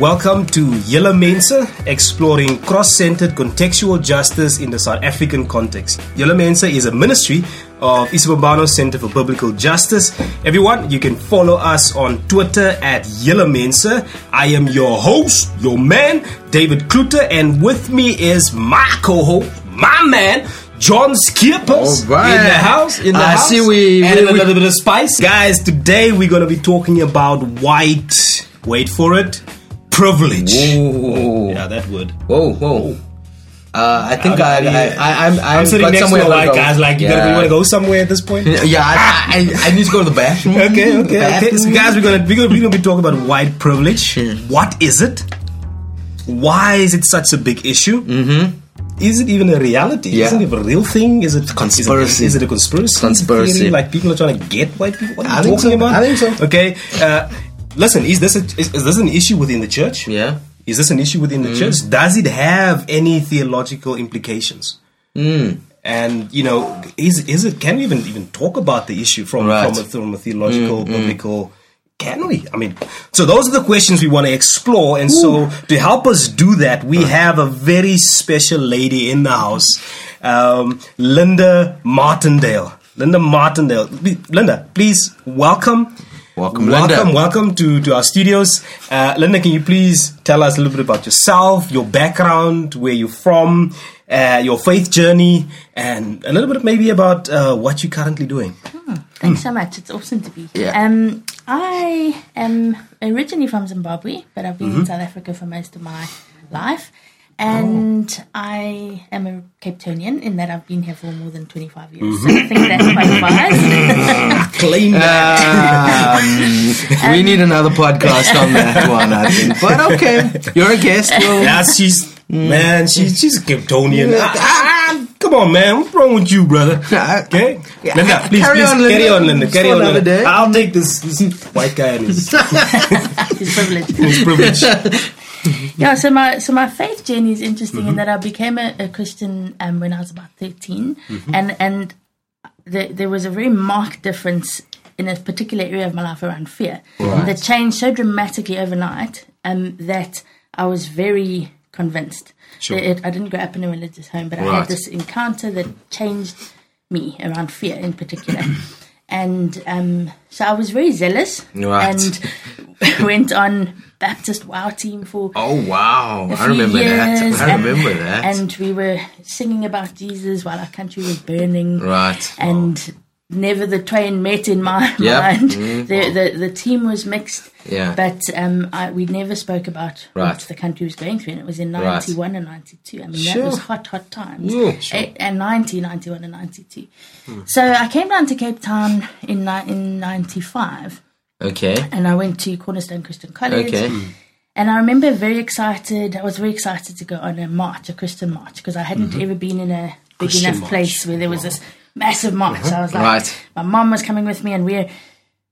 Welcome to Yellow Mensa, exploring cross-centered contextual justice in the South African context. Yellow Mensa is a ministry of Isibambano Center for Biblical Justice. Everyone, you can follow us on Twitter at Yellow Mensa. I am your host, your man, David Kluter, and with me is my co-host, my man, John Skippers right. in the house. In the I house. see we- added we- a little bit of spice, guys. Today we're going to be talking about white. Wait for it. Privilege. Whoa, Yeah, that word. whoa, whoa. Uh, I think I, I, I, I'm, I'm I've sitting got next to somewhere a white go. guys. Like, you, yeah. gotta, you want to go somewhere at this point? Yeah, I, I, I need to go to the bathroom. Okay, okay, The okay. Guys, we're gonna we're gonna, we're gonna be talking about white privilege. What is it? Why is it such a big issue? Mm-hmm. Is it even a reality? Yeah. Isn't it a real thing? Is it conspiracy. Is it, is it a conspiracy? Conspiracy. theory? Like people are trying to get white people. What are I you think talking so. about? I think so. Okay. Uh, listen, is this a, is, is this an issue within the church? Yeah. Is this an issue within the church? Does it have any theological implications? Mm. And you know, is is it? Can we even even talk about the issue from Right. from a, from a theological, biblical? Can we? I mean, so those are the questions we want to explore. And so, to help us do that, we have a very special lady in the house, um, Linda Martindale. Linda Martindale. Linda, please welcome. Welcome, welcome, Linda. welcome to, to our studios. Uh, Linda, can you please tell us a little bit about yourself, your background, where you're from, uh, your faith journey, and a little bit maybe about uh, what you're currently doing? Thanks so much. It's awesome to be here. Yeah. Um, I am originally from Zimbabwe, but I've been Mm-hmm. in South Africa for most of my life. And Oh. I am a Cape Townian in that I've been here for more than 25 years. Mm-hmm. So I think that qualifies. Claim that. Um, we need another podcast on that one, I think. But okay, you're a guest. We'll, Yeah, she's man, she's she's a Kryptonian. Ah, ah, come on, man, what's wrong with you, brother? Okay, Yeah, Linda, please, carry please on, Linda. carry on, Linda, carry on. Linda. day. I'll take this, this white guy and his, It's privilege. his privilege. Yeah, so my so my faith journey is interesting in that I became a, a Christian um, when I was about 13 and and the, there was a very marked difference in a particular area of my life around fear that changed so dramatically overnight um, that I was very convinced. Sure. That it, I didn't grow up in a religious home, but I had this encounter that changed me around fear in particular. And um, so I was very zealous Right. and went on Baptist WOW team for oh wow, a I remember that. years, I and- remember that. And we were singing about Jesus while our country was burning. right. And never the twain met in my Yep. mind. Mm. The, the the team was mixed. Yeah. But um, I, we never spoke about Right. what the country was going through, and it was in Right. 91 and 92. I mean, Sure. that was hot, hot times. Yeah, sure. And 90, 91 and 92. So I came down to Cape Town in, in 95, Okay. and I went to Cornerstone Christian College. Okay. And I remember very excited. I was very excited to go on a march, a Christian march, because I hadn't ever been in a big Christian enough march. place where there was this massive march. So I was like, Right. my mom was coming with me, and we're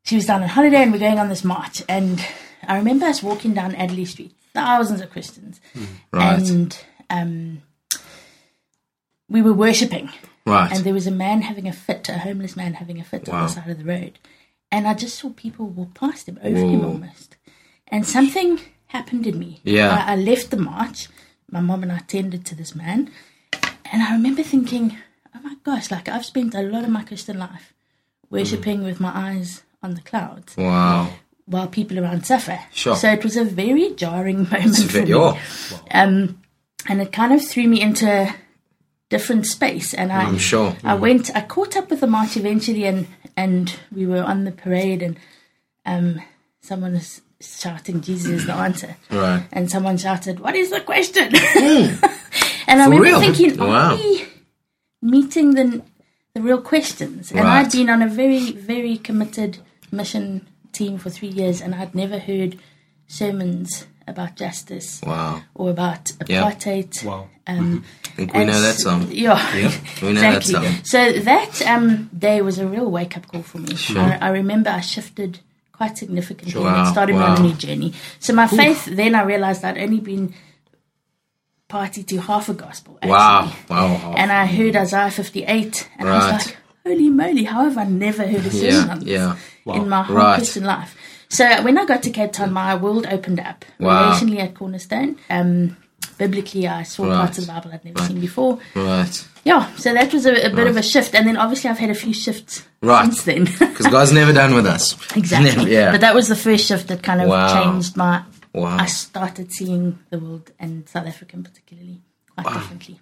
she was down on holiday, and we're going on this march. And I remember us walking down Adderley Street, thousands of Christians, Right. and um, we were worshiping. Right. And there was a man having a fit, a homeless man having a fit on the side of the road. And I just saw people walk past him, over him almost. And something happened in me. Yeah. I, I left the march. My mom and I tended to this man. And I remember thinking, oh my gosh, like I've spent a lot of my Christian life worshipping Mm. with my eyes on the clouds wow. while people around suffer. Sure. So it was a very jarring moment for me. oh, Um, and it kind of threw me into a different space. And I, I'm sure. I went, I caught up with the march eventually, and and we were on the parade, and um, someone was shouting, "Jesus is the answer," Right. and someone shouted, "What is the question?" and I For remember real? thinking, Wow. "Are we meeting the the real questions?" And Right. I'd been on a very very committed mission team for three years, and I'd never heard sermons about justice Wow. or about Yeah. apartheid. Wow. Um, I think we know that song. Yeah, We know that song. So that um, day was a real wake up call for me. Sure. I, I remember I shifted quite significantly and Wow, it started me wow. on a new journey. So my faith, then I realized I'd only been party to half a gospel. Actually. Wow. Wow. And I heard Isaiah 58 and I was like, holy moly, how have I never heard a sermon Yeah, on this yeah. in my whole Right. Christian life? So when I got to Cape Town, my world opened up. Wow. Relationally at Cornerstone. Um, biblically, I saw Right. parts of the Bible I'd never seen before. Right. Yeah, so that was a, a bit of a shift. And then obviously I've had a few shifts Right. since then. Because God's never done with us. exactly. Never- yeah. But that was the first shift that kind of Wow. changed my. Wow. I started seeing the world and South Africa in particularly quite differently.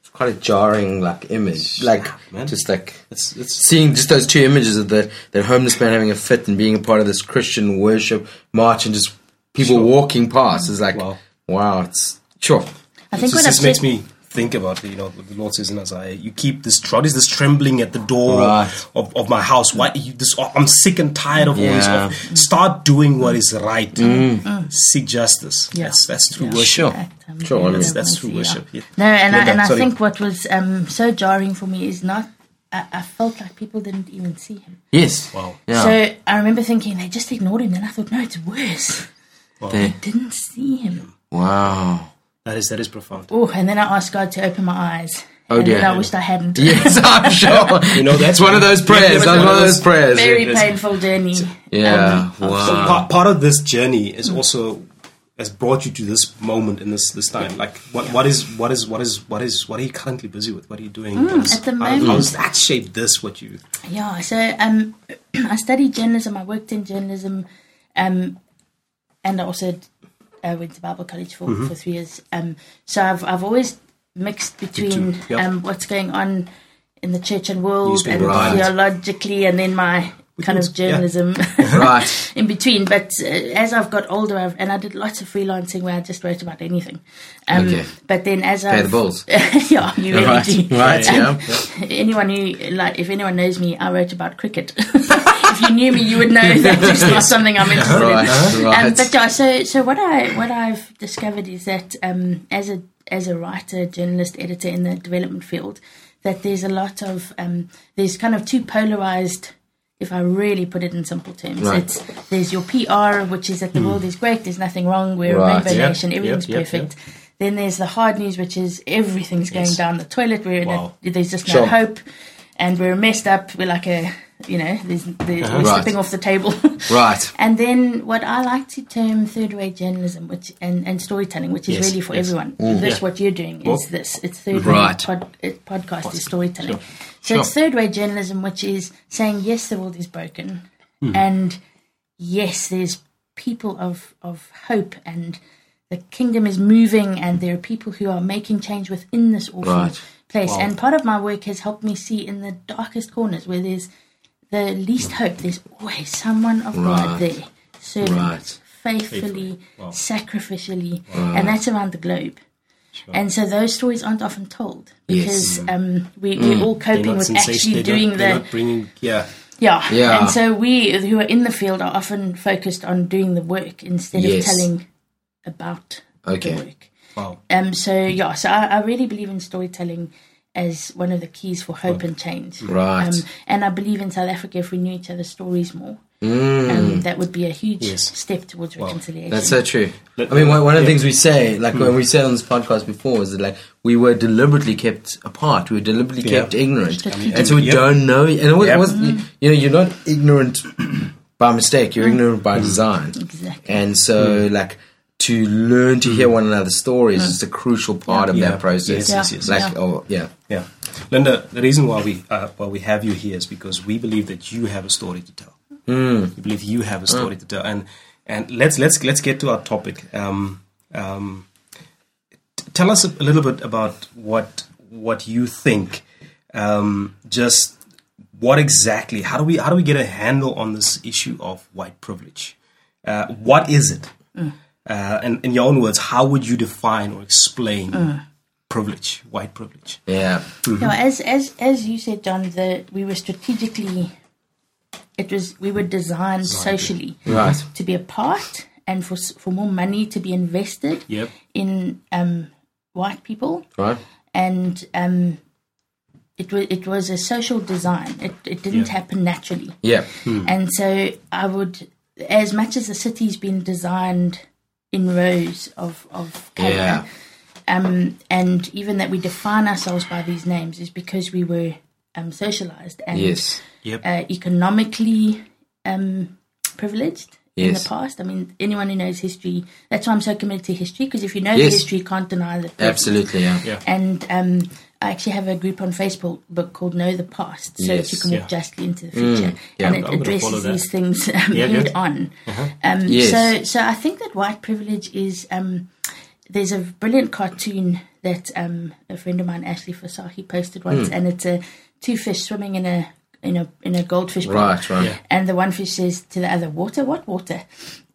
It's quite a jarring like image. Like man. just like It's it's seeing just those two images of the that homeless man having a fit and being a part of this Christian worship march and just people Sure. walking past is like Wow. wow, it's sure. I think It what just I've makes said- me think about it. you know the Lord says in Isaiah. You keep this what is this trembling at the door Right. of, of my house? Why you this? I'm sick and tired of all this. Of, start doing what is right. Seek justice. Yeah. That's that's true Yeah. worship. Sure. Act, Sure, I mean- That's, that's true worship. Yeah. No, and I, and I sorry. think what was um, so jarring for me is not. I, I felt like people didn't even see him. Yes. Wow. Yeah. So I remember thinking they just ignored him. Then I thought, no, it's worse. They- Didn't see him. wow. That is that is profound. Oh, and then I asked God to open my eyes. Oh, and dear. then I wished I hadn't. Yes, I'm sure. You know, that's one of those prayers. That's one of those prayers. Very Yes. painful journey. Yeah. um, Wow. seeing- part, part of this journey is also has brought you to this moment in this this time. Like what what is what is what is what is what are you currently busy with? What are you doing? What is- at the moment- how does that shape this? What you Yeah, so um, I studied journalism. I worked in journalism, um, and I also uh, went to Bible college for, Mm-hmm. for three years. Um, so I've I've always mixed between yep. um, what's going on in the church and world and right. theologically, and then my kind of Yeah. journalism Right. in between. But uh, as I've got older, I've, and I did lots of freelancing where I just wrote about anything. Um, Okay. But then as I Pay the bills. yeah, you really Right. do. Right. Um, Yeah. anyone who like if anyone knows me i wrote about cricket if you knew me you would know that it's not something i'm interested Right. in Right. um, but yeah so so what i what i've discovered is that um as a as a writer journalist editor in the development field that there's a lot of um there's kind of two polarized if I really put it in simple terms, Right. it's there's your PR, which is that the world hmm. is great, there's nothing wrong, we're Right. a Yep, nation, everything's yep, yep, perfect. Then there's the hard news, which is everything's going Yes. down the toilet. We're in Wow. a, there's just Sure. no hope, and we're messed up. We're like a, you know, there's, there's we're Right. slipping off the table. Right. and then what I like to term third-rate journalism, which and, and storytelling, which is Yes, really for yes. everyone. Mm. This Yeah. what you're doing Well, is this. It's third-rate Right. pod, it, podcast is storytelling. Sure. So Sure. it's third-rate journalism, which is saying yes, the world is broken, Hmm. and yes, there's people of of hope and the kingdom is moving and there are people who are making change within this awful Right. place. Wow. And part of my work has helped me see in the darkest corners where there's the least hope, there's always someone of Right. God there, serving Right. faithfully, Wow. sacrificially, and that's around the globe. And so those stories aren't often told because um, we, we're all coping with actually doing the bringing yeah yeah. Yeah. And so we who are in the field are often focused on doing the work instead Yes. of telling about Okay. the work. wow Um, so yeah, so I, I really believe in storytelling as one of the keys for hope and change. Right. Um, and I believe in South Africa, if we knew each other's stories more, Mm. um, that would be a huge Yes. step towards reconciliation. That's so true. Let- I mean, one, one of the yeah. things we say, like when we said on this podcast before, is that like we were deliberately kept apart. We were deliberately Yeah. kept ignorant, Strategic. and so we Yep. don't know. And it was, Yep. was you, you know, you're not ignorant by mistake. You're ignorant by design. Exactly. And so, like to learn to hear one another's stories is a crucial part of Yeah. that process. Yes, yes, yes. Like, Yeah. oh yeah, yeah. Linda the reason why we uh, why we have you here is because we believe that you have a story to tell. Mm. we believe you have a story to tell. And and let's let's let's get to our topic. Um, um, t- tell us a, a little bit about what what you think um, just what exactly how do we how do we get a handle on this issue of white privilege? Uh, what is it uh, and in your own words how would you define or explain privilege white privilege? Yeah, No, as as as you said, John, the we were strategically. It was we were designed socially right, to be apart and for for more money to be invested Yep. in um, white people. Right, and um, it was it was a social design. It it didn't Yeah. happen naturally, yeah, and so I would, as much as the city's been designed in rows of of colour, Yeah. um, and even that we define ourselves by these names is because we were um, socialized and yes, yep. uh, economically um, privileged in the past. I mean, anyone who knows history, that's why I'm so committed to history, because if you know Yes. the history, you can't deny the present. Absolutely, yeah. Yeah. And um, I actually have a group on Facebook book called Know the Past, so that you Yes. can walk Yeah. justly into the future. yeah. and it I'm gonna follow addresses that. these things um, Yeah, head good. on. Um, Yes. So, so I think that white privilege is. Um, there's a brilliant cartoon that um, a friend of mine, Ashley Fasahi, posted once, and it's a two fish swimming in a in a in a goldfish pond. Right, right. Yeah. And the one fish says to the other, "Water? What water?"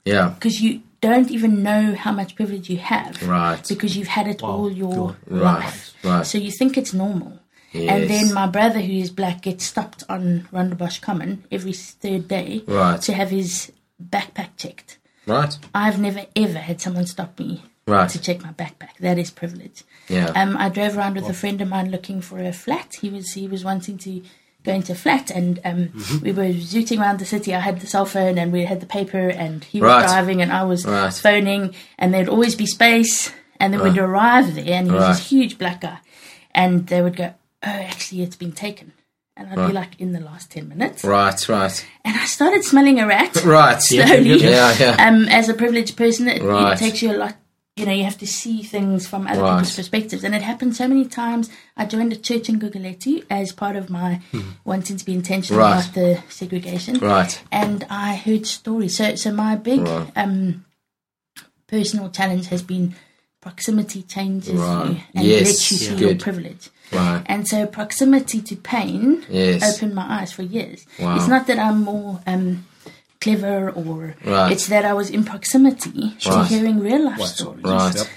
Yeah. Because you don't even know how much privilege you have, Right. Because you've had it all your Right, life, right. So you think it's normal. Yes. And then my brother, who is black, gets stopped on Rondebosch Common every third day Right. to have his backpack checked. Right. I've never ever had someone stop me Right. to check my backpack. That is privilege. Yeah. Um, I drove around with a friend of mine looking for a flat. He was he was wanting to go to flat, and um, Mm-hmm. we were zooting around the city. I had the cell phone, and we had the paper, and he was Right. driving, and I was Right. phoning, and there'd always be space. And then we'd arrive there, and he was this huge black guy, and they would go, "Oh, actually, it's been taken." And I'd be like, "In the last ten minutes," Right, right. and I started smelling a rat Right. slowly. Yeah, yeah. Um, as a privileged person, it, Right. it takes you a lot. You know, you have to see things from other Right. people's perspectives, and it happened so many times. I joined a church in Guguletu as part of my wanting to be intentional Hmm. Right. about the segregation, Right. and I heard stories. So, so my big Right. um, personal challenge has been proximity changes Right. you and Yes. lets you see Yeah. your privilege. Right. And so proximity to pain Yes. opened my eyes for years. Wow. It's not that I'm more um, clever or Right. it's that I was in proximity to hearing real life stories Right. Yep.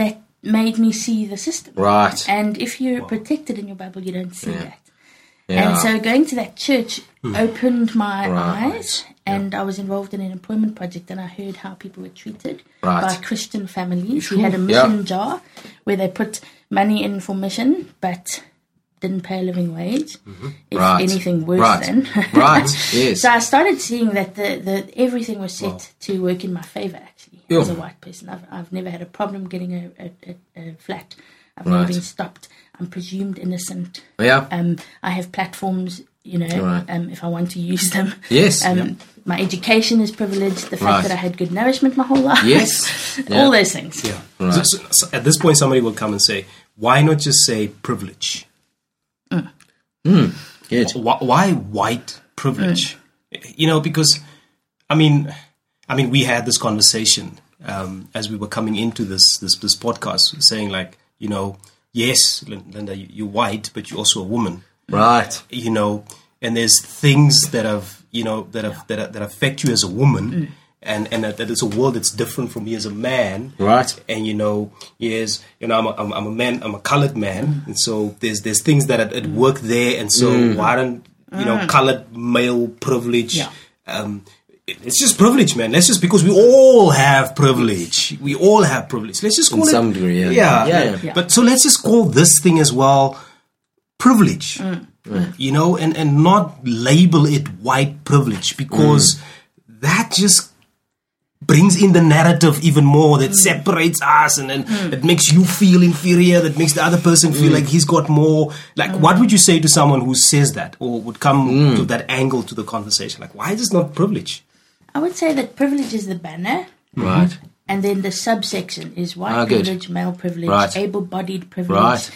that made me see the system. Right. And if you're protected in your bubble, you don't see that. Yeah. And so going to that church hmm. opened my Right. eyes, and I was involved in an employment project, and I heard how people were treated Right. by Christian families We had a mission jar where they put money in for mission, but didn't pay a living wage. If Mm-hmm. Right. anything worse Right. than. Right. Yes. so I started seeing that the, the everything was set to work in my favor. Actually, Yeah. as a white person, I've I've never had a problem getting a, a, a, a flat. I've never been stopped. I'm presumed innocent. Yeah. Um, I have platforms, you know, Right. um, if I want to use them. Yes. Um, My education is privileged. The fact Right. that I had good nourishment my whole life. Yes. Yeah. All those things. Yeah. Right. So, so- so at this point, somebody will come and say, "Why not just say privilege? Hmm. Good. Why, why white privilege? Hmm. You know, because I mean, I mean, we had this conversation um, as we were coming into this this this podcast, saying like, you know, yes, Linda, you- you're white, but you're also a woman. Right. you know, and there's things that have, you know, that have that, that affect you as a woman, hmm. And and that, that it's a world that's different from me as a man, Right. And you know, yes, you know, I'm a, I'm, I'm a man, I'm a colored man, and so there's there's things that at, at work there, and so mm. why don't you know, mm. colored male privilege? Yeah. Um, it's just privilege, man. Let's just because we all have privilege. We all have privilege. Let's just call it some degree, yeah. yeah, Yeah. Yeah. But so let's just call this thing as well privilege. Mm. You know, and, and not label it white privilege because that just brings in the narrative even more that separates us and mm. then it makes you feel inferior, that makes the other person feel mm. like he's got more. Like, mm. what would you say to someone who says that or would come to that angle to the conversation? Like, why is this not privilege? I would say that privilege is the banner, Right. and then the subsection is white ah, good. privilege, male privilege, Right. able-bodied privilege, Right.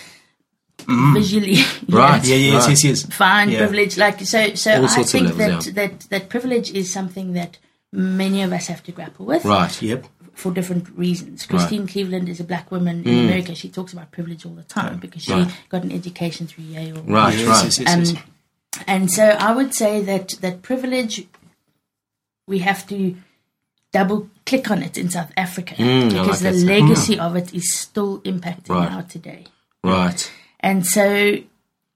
visually Right. Yeah, yes, Right. yes, yes. fine Yeah. privilege. Like so, so All I think levels, that, yeah. that that privilege is something that many of us have to grapple with. Right. Yep. for different reasons. Christena Cleveland is a black woman in America. She talks about privilege all the time because she Mm. Right. got an education through Yale. Right. Yes, right. yes, yes, yes. Um, and so I would say that that privilege, we have to double click on it in South Africa Mm, because like the that. legacy of it is still impacting Right. now today. Right. And so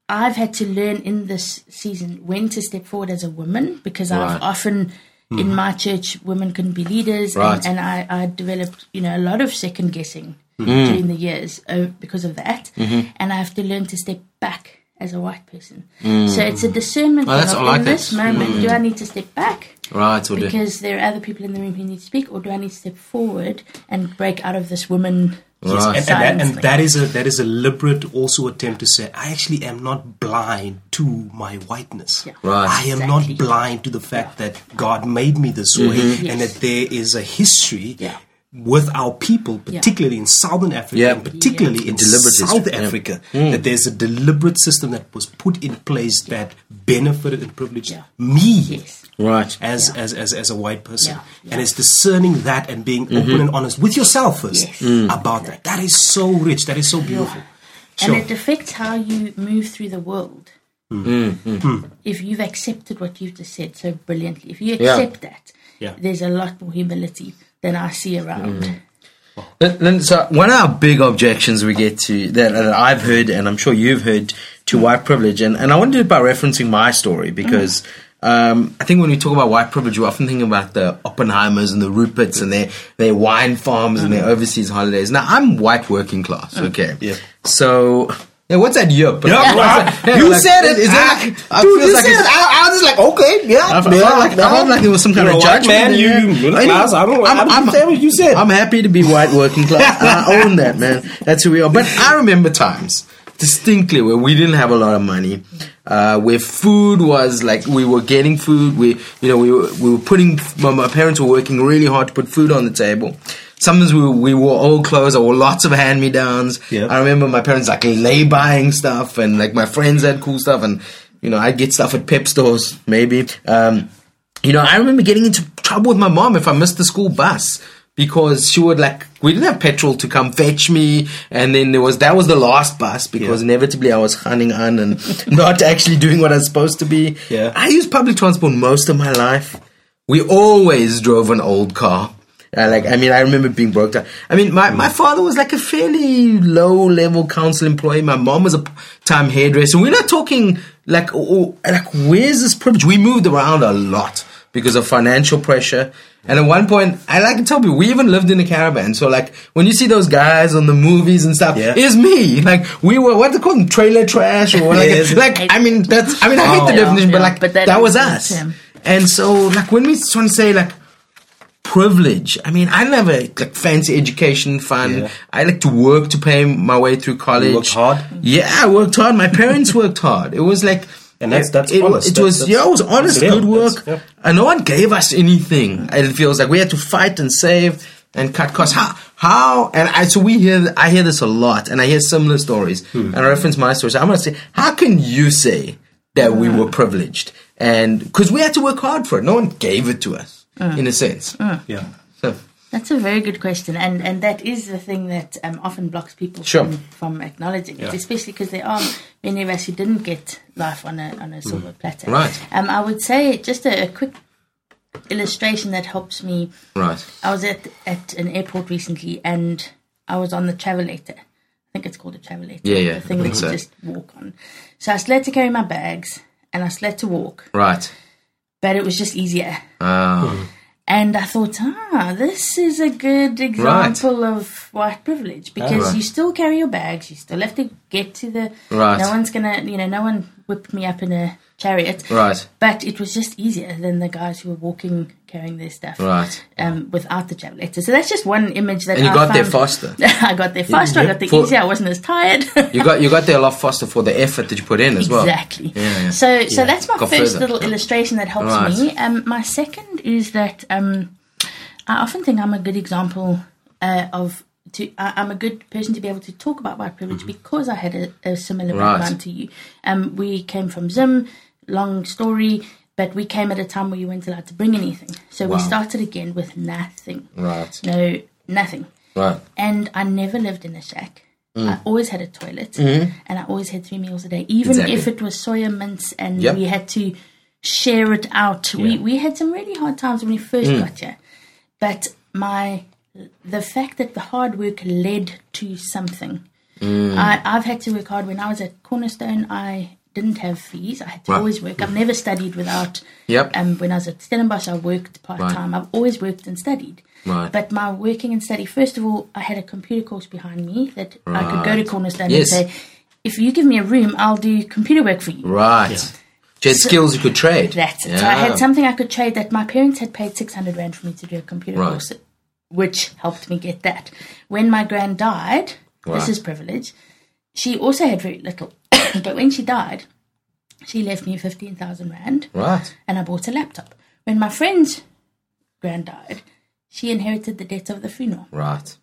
I've had to learn in this season when to step forward as a woman because Right. I've often in my church women couldn't be leaders Right. and, and I, I developed you know a lot of second guessing Mm-hmm. during the years uh, because of that and I have to learn to step back as a white person. So it's a discernment Mm. Oh, that's- of like in this moment do I need to step back Right. Or do- because there are other people in the room who need to speak or do I need to step forward and break out of this woman Yes, Right. and, and, that, and that is a that is a deliberate also attempt to say I actually am not blind to my whiteness. Yeah. Right. I am Exactly. not blind to the fact that God made me this way mm-hmm. and that there is a history Yeah. With our people, particularly in Southern Africa Yeah. and particularly in Deliberate South history, yeah. Africa, hmm. that there's a deliberate system that was put in place that benefited and privileged Yeah. me Yes. Right. as, as, as, as a white person. Yeah, yeah. And it's discerning that and being mm-hmm. open and honest with yourself first Yes. Mm. about that. That is so rich. That is so beautiful. And Sure. it affects how you move through the world. Mm. Mm. If you've accepted what you've just said so brilliantly, if you Yeah. accept that, Yeah. there's a lot more humility than I see around. Mm. Then, so one of our big objections we get to that, that I've heard, and I'm sure you've heard, to mm. white privilege, and, and I want to do it by referencing my story mm. because um, I think when we talk about white privilege, we often think about the Oppenheimers and the Ruperts and their their wine farms and their overseas holidays. Now I'm white working class, okay. Yeah. So. Yeah, what's that yup? What's yeah, you like, said it. Is that Ah, like, I dude, you like said it. I, I was just like, okay, yeah. I felt, yeah, like, I felt like it was some kind You're of judgment. man, you- you middle I know. class, I don't- I'm, I'm- say what you said. I'm happy to be white working class. I own that, man. That's who we are. But I remember times distinctly where we didn't have a lot of money, uh, where food was like we were getting food. We, you know, we were, we were putting. My, my parents were working really hard to put food on the table. Sometimes we, we wore old clothes. I wore lots of hand me downs. Yeah. I remember my parents like lay buying stuff, and like my friends had cool stuff, and you know I'd get stuff at pep stores maybe. Um, you know, I remember getting into trouble with my mom if I missed the school bus because she would like we didn't have petrol to come fetch me, and then there was that was the last bus because Yeah. inevitably I was running on and not actually doing what I was supposed to be. Yeah. I used public transport most of my life. We always drove an old car. Uh, like I mean, I remember being broke down. I mean, my, my father was like a fairly low level council employee. My mom was a time hairdresser. We're not talking like oh, oh, like where's this privilege? We moved around a lot because of financial pressure. And at one point, I like to tell people, we even lived in a caravan. So like when you see those guys on the movies and stuff, Yeah. it's me. Like we were what they call them, trailer trash or like, Yes. like I mean that's I mean I hate the Yeah, definition, but yeah, like but that that was us. him. And so, like, when we trying to say, like, privilege, I mean, I didn't have a like, fancy education fund. Yeah. I like to work to pay my way through college. worked hard? Yeah, I worked hard. My parents worked hard. It was like, And that's- that's it, honest. It That's- was that's- yeah, it was honest, good work. That's- And no one gave us anything. And it feels like we had to fight and save and cut costs. How? How? And I so we hear I hear this a lot, and I hear similar stories. Hmm. And I reference my stories. I'm gonna say, how can you say that we were privileged? And because we had to work hard for it, no one gave it to us, in a sense. Yeah. So, That's a very good question, and and that is the thing that um, often blocks people Sure. from, from acknowledging it, especially because there are many of us who didn't get life on a on a silver platter. Mm. Right. Um, I would say just a, a quick illustration that helps me. right. I was at at an airport recently, and I was on the travelator. I think it's called a travelator. Yeah, yeah, The thing I that think you so. just walk on. So I still had to carry my bags, and I still had to walk, Right. But it was just easier. Uh, And I thought, ah, this is a good example of white privilege because Right. you still carry your bags, you still have to get to the. Right. No one's gonna, you know, no one whipped me up in a chariot. Right. But it was just easier than the guys who were walking carrying their stuff. Right. Um, without the travelator. So that's just one image that And you I got there found- faster. I got there faster. I yeah. got there For- easier. I wasn't as tired. You got you got there a lot faster for the effort that you put in as well. Exactly. Yeah. So, so that's my Go first further. little illustration that helps Right. me. Um, my second is that um, I often think I'm a good example uh, of. To, I, I'm a good person to be able to talk about white privilege because I had a, a similar Mm-hmm. Right. background to you. Um, we came from Zim, long story, but we came at a time where you weren't allowed to bring anything. So we started again with nothing. Right. No, nothing Right. and I never lived in a shack. Mm. I always had a toilet, and I always had three meals a day, even Mm-hmm. Exactly. if it was soya mince and Yep. we had to share it out. We Yeah. we had some really hard times when we first Mm. got here, but my the fact that the hard work led to something. Mm. I, I've had to work hard. When I was at Cornerstone, I didn't have fees. I had to Right. always work. I've never studied without. Yep. Um, when I was at Stellenbosch, I worked part time. I've always worked and studied. Right. But my working and study, first of all, I had a computer course behind me that I could go to Right. Cornerstone Yes. and say, if you give me a room, I'll do computer work for you. Right. You had skills you could trade. That's it. Yeah. So I had something I could trade that my parents had paid 600 Rand for me to do a computer Right. course which helped me get that. When my grand died, Wow. this is privilege. She also had very little, but when she died, she left me fifteen thousand rand, Right. and I bought a laptop. When my friend's grand died, she inherited the debt of the funeral. Right.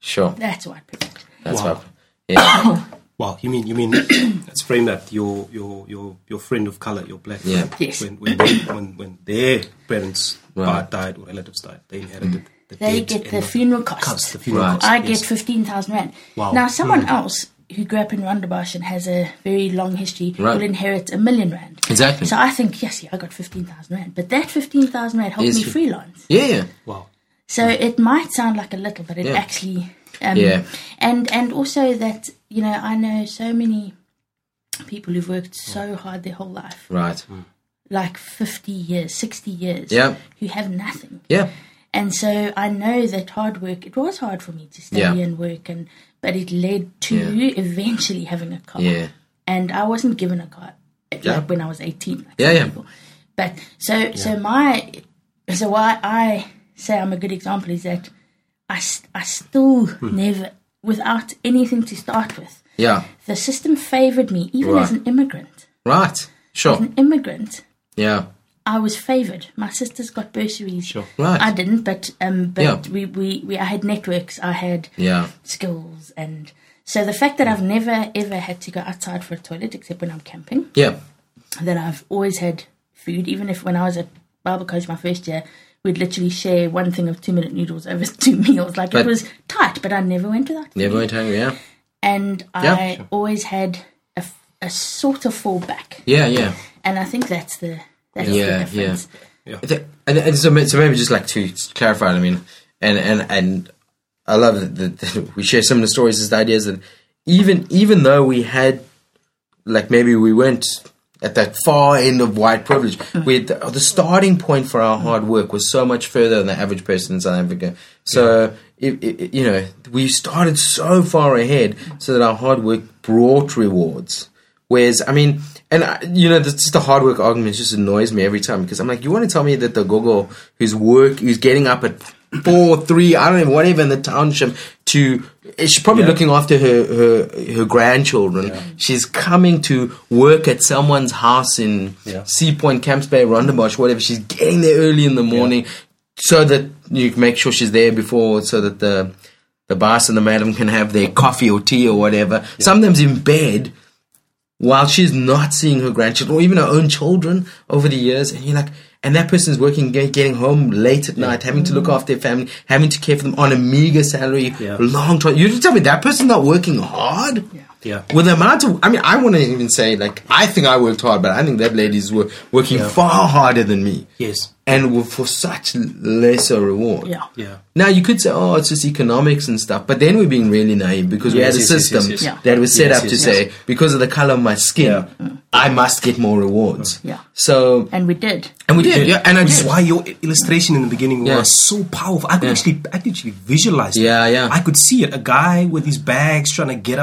Sure. That's white privilege. That's Wow. what. Yeah. Wow, you mean you mean let's frame that your your your your friend of color, your black Yeah. friend, Yes. when when, they, when when their parents Right. died or relatives died, they inherited mm. the They debt get the funeral costs. costs, the funeral Right. costs. I yes. get fifteen thousand rand. Wow. Now, someone hmm. else who grew up in Rondebosch and has a very long history Right. will inherit a million rand. Exactly. So I think, yes, yeah, I got fifteen thousand rand, but that fifteen thousand rand helped Is- me freelance. Yeah. yeah. wow. So it might sound like a little, but it Yeah. actually, um, Yeah. and and also that you know I know so many people who've worked so hard their whole life, Right. like fifty years, sixty years, Yeah. who have nothing. Yeah. And so I know that hard work. It was hard for me to study Yeah. and work, and but it led to Yeah. eventually having a car. Yeah. And I wasn't given a car like Yeah. when I was eighteen. Like Yeah, yeah. people. But so so my so why I say I'm a good example is that I, I still Hmm. never without anything to start with. Yeah. The system favored me even Right. as an immigrant. Right. As Sure. an immigrant, Yeah. I was favored. My sisters got bursaries. Sure. Right. I didn't, but um, but Yeah. we, we, we I had networks, I had Yeah. skills, and so the fact that I've never ever had to go outside for a toilet except when I'm camping, Yeah. that I've always had food, even if when I was at Bible college my first year, we'd literally share one thing of two minute noodles over two meals. Like But- it was tight, but I never went without. food. Never went hungry. Yeah. And Yeah, I sure. always had a, a sort of fallback, Yeah. Yeah. and I think that's the that's Yeah, the difference. I thi- And, and so, so maybe just like to clarify, I mean, and and and I love that, that, that we share similar stories as the ideas that even even though we had like maybe we went at that far end of white privilege, uh-huh. we the, the starting point for our hard work was so much further than the average person in South Africa. So it, it, you know we started so far ahead, so that our hard work brought rewards. Whereas, I mean, and I, you know, this just the hard work argument just annoys me every time because I'm like, you want to tell me that the gogo who's work, who's getting up at four, three, I don't know, whatever in the township to, eh, she's probably Yeah. looking after her her, her grandchildren. She's coming to work at someone's house in Yeah. Sea Point, Camps Bay, Rondebosch, whatever. She's getting there early in the morning so that you can make sure she's there before, so that the the boss and the madam can have their coffee or tea or whatever. Sometimes in bed while she's not seeing her grandchildren or even her own children over the years, and you're like, and that person's working, getting home late at night, having to look after their family, having to care for them on a meager salary, Yeah. long time. You tell me that person's not working hard? Yeah. With the amount of, I mean, I want to even say, like, I think I worked hard, but I think that ladies were working Yeah. far harder than me. Yes. And with- for such lesser reward. Yeah. Yeah. Now you could say, oh, it's just economics and stuff, but then we're being really naive because we had a yes, yes, system yes, yes. that was set Yes, up to yes, say, because of the color of my skin, Yeah. I must get more rewards. Yeah. So, And we did. and we did, yeah, and I Which is did. why your illustration in the beginning Yeah. was so powerful. I could actually, I could actually visualize. it. Yeah, yeah. I could see it. A guy with his bags trying to get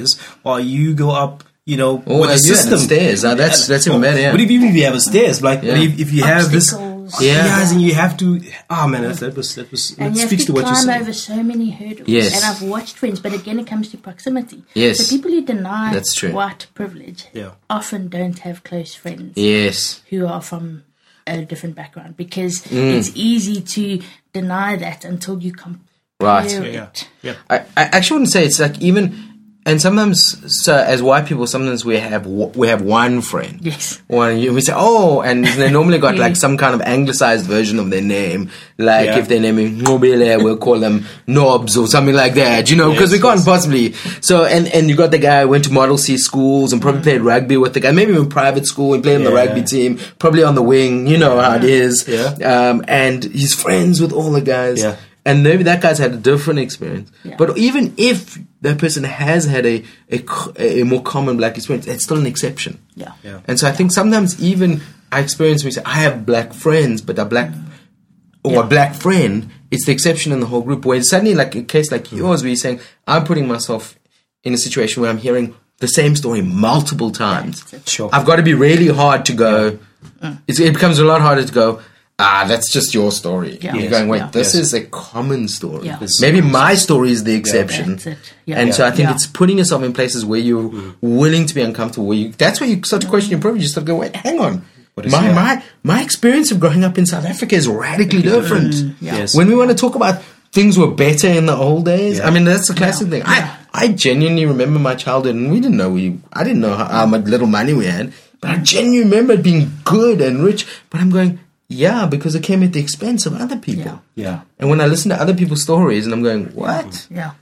upstairs while you go up. You know, Oh, with and the you had system. stairs. Uh, that's- that's even better, yeah. But if, even if you have a stairs, like Yeah. if, if you have this, Obstacles. Yeah. and you have to. Oh man, that, that was that was. And that you have speaks to to what you climb said. over so many hurdles. Yes. And I've watched friends, but again, it comes to proximity. Yes. So people who deny That's true. white privilege Yeah. often don't have close friends Yes. who are from a different background because Mm. it's easy to deny that until you compare Right. Yeah, it. yeah. I, I actually wouldn't say it's like even, and sometimes, so as white people, sometimes we have we have one friend. Yes. One we say, oh, and they normally got Yeah. like some kind of anglicized version of their name. Like Yeah. if their name is Nobele, we'll call them Nobs or something like that. You know, because Yes, we can't yes. possibly. So and and you got the guy who went to Model C schools and probably played rugby with the guy, maybe even private school and played on the rugby team, probably on the wing. You know how it is. Yeah. Um, and he's friends with all the guys. Yeah. And maybe that guy's had a different experience. Yeah. But even if that person has had a, a, a more common black experience, it's still an exception. Yeah. Yeah. And so I think sometimes even I experience we say I have black friends, but a black or Yeah. a black friend, it's the exception in the whole group. Where suddenly, like a case like hmm. yours, where you're saying I'm putting myself in a situation where I'm hearing the same story multiple times. Sure. I've got to be really hard to go. Mm. It's, it becomes a lot harder to go. Ah, that's just your story. Yeah. You're Yes, going, wait, yeah. this Yes. is a common story. Yeah. Maybe my story is the exception. That's it. Yeah. And so I think Yeah. it's putting yourself in places where you're willing to be uncomfortable. Where you, that's where you start to mm. question your privilege. You start to go, wait, hang on. My, here? my, my experience of growing up in South Africa is radically different. Mm. yeah. Yes. When we want to talk about things were better in the old days, Yeah. I mean, that's the classic Yeah. thing. I, I genuinely remember my childhood and we didn't know we, I didn't know how, how much little money we had, but I genuinely remember it being good and rich. But I'm going, yeah, because it came at the expense of other people. Yeah. Yeah. And when I listen to other people's stories and I'm going, what? Yeah.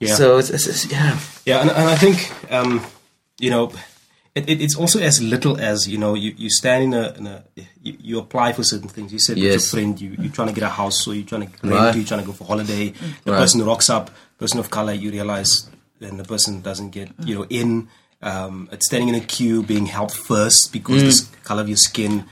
Yeah. So it's, it's, it's yeah. Yeah, and, and I think um, you know it, it, it's also as little as you know you, you stand in a, in a you, you apply for certain things. You said with your Yes. friend you you're trying to get a house so you're trying to rent, Right. you're trying to go for holiday. The Right. person rocks up, person of color. You realize, and the person doesn't get you know in. Um, it's standing in a queue, being helped first because the color of your skin.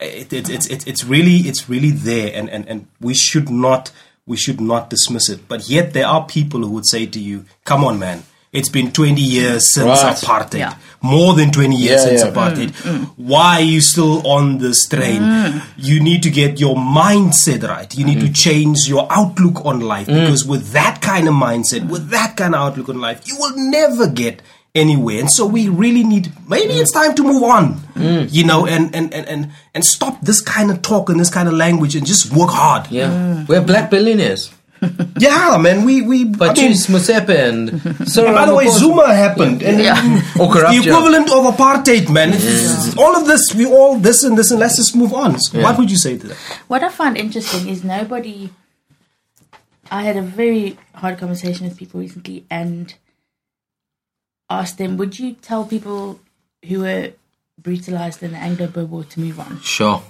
It, it, it's it's it's really it's really there, and, and, and we should not we should not dismiss it. But yet there are people who would say to you, "Come on, man." It's been 20 years since Right. apartheid. Yeah. More than 20 years Yeah, since yeah. Mm, apartheid. Mm. Why are you still on this train? Mm. You need to get your mindset right. You need to change your outlook on life because with that kind of mindset, with that kind of outlook on life, you will never get anywhere. And so we really need maybe it's time to move on. Mm. You know, and, and, and, and, and stop this kind of talk and this kind of language and just work hard. Yeah. We're black billionaires. Yeah, man. We we But I mean, Juice Motsepe and Cyril by the way, Ramaphosa- Zuma happened, and Yeah. Or corrupt, the equivalent of apartheid, man. It's- All of this, we all this and this, and let's just move on. So What would you say to that? What I find interesting is nobody. I had a very hard conversation with people recently and asked them, would you tell people who were brutalized in the Anglo-Boer War to move on? Sure.